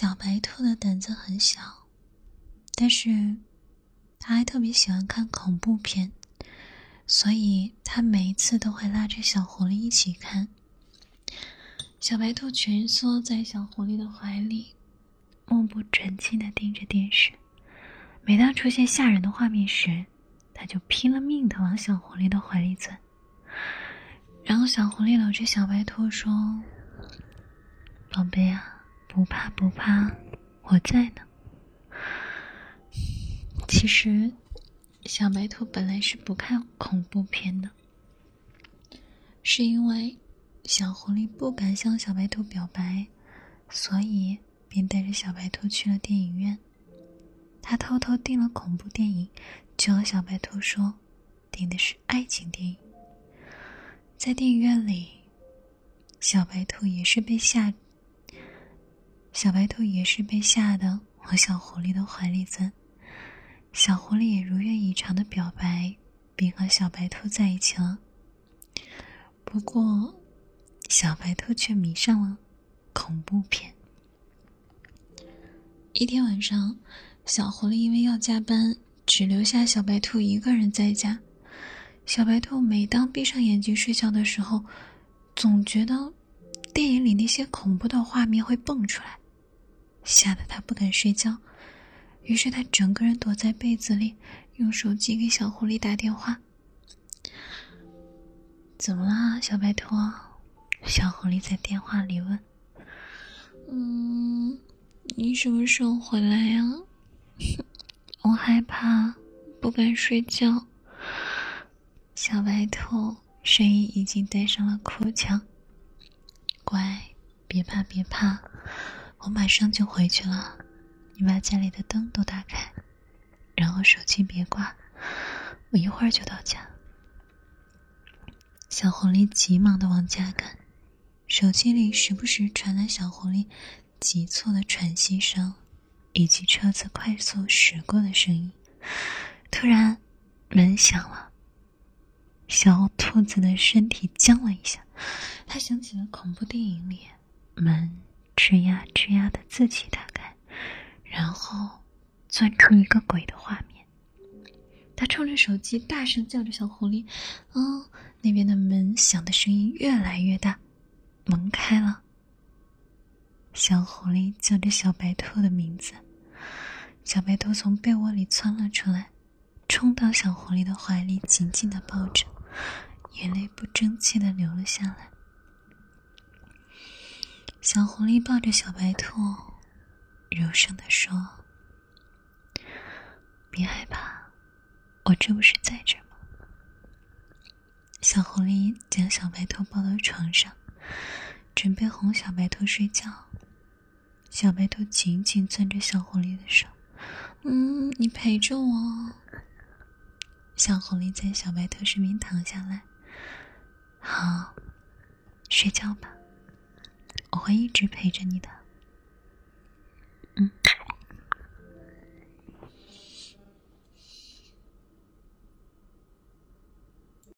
小白兔的胆子很小，但是他还特别喜欢看恐怖片，所以他每一次都会拉着小狐狸一起看。小白兔蜷缩在小狐狸的怀里，目不转睛的盯着电视。每当出现吓人的画面时，他就拼了命的往小狐狸的怀里钻。然后小狐狸搂着小白兔说：“宝贝啊。”不怕不怕，我在呢。其实，小白兔本来是不看恐怖片的，是因为小狐狸不敢向小白兔表白，所以便带着小白兔去了电影院。他偷偷订了恐怖电影，就和小白兔说，订的是爱情电影。在电影院里，小白兔也是被吓。小白兔也是被吓得往小狐狸的怀里钻，小狐狸也如愿以偿的表白，并和小白兔在一起了。不过，小白兔却迷上了恐怖片。一天晚上，小狐狸因为要加班，只留下小白兔一个人在家。小白兔每当闭上眼睛睡觉的时候，总觉得电影里那些恐怖的画面会蹦出来。吓得他不敢睡觉，于是他整个人躲在被子里，用手机给小狐狸打电话。怎么啦，小白兔？小狐狸在电话里问。嗯，你什么时候回来呀？我害怕，不敢睡觉。小白兔声音已经带上了哭腔。乖，别怕，别怕。我马上就回去了，你把家里的灯都打开，然后手机别挂，我一会儿就到家。小狐狸急忙的往家赶，手机里时不时传来小狐狸急促的喘息声，以及车子快速驶过的声音。突然，门响了，小兔子的身体僵了一下，它想起了恐怖电影里门。吱呀吱呀的自己打开，然后钻出一个鬼的画面。他冲着手机大声叫着：“小狐狸！”嗯，那边的门响的声音越来越大，门开了。小狐狸叫着小白兔的名字，小白兔从被窝里窜了出来，冲到小狐狸的怀里，紧紧的抱着，眼泪不争气的流了下来。小狐狸抱着小白兔，柔声的说：“别害怕，我这不是在这吗？”小狐狸将小白兔抱到床上，准备哄小白兔睡觉。小白兔紧紧攥着小狐狸的手：“嗯，你陪着我。”小狐狸在小白兔身边躺下来：“好，睡觉吧。”会一直陪着你的。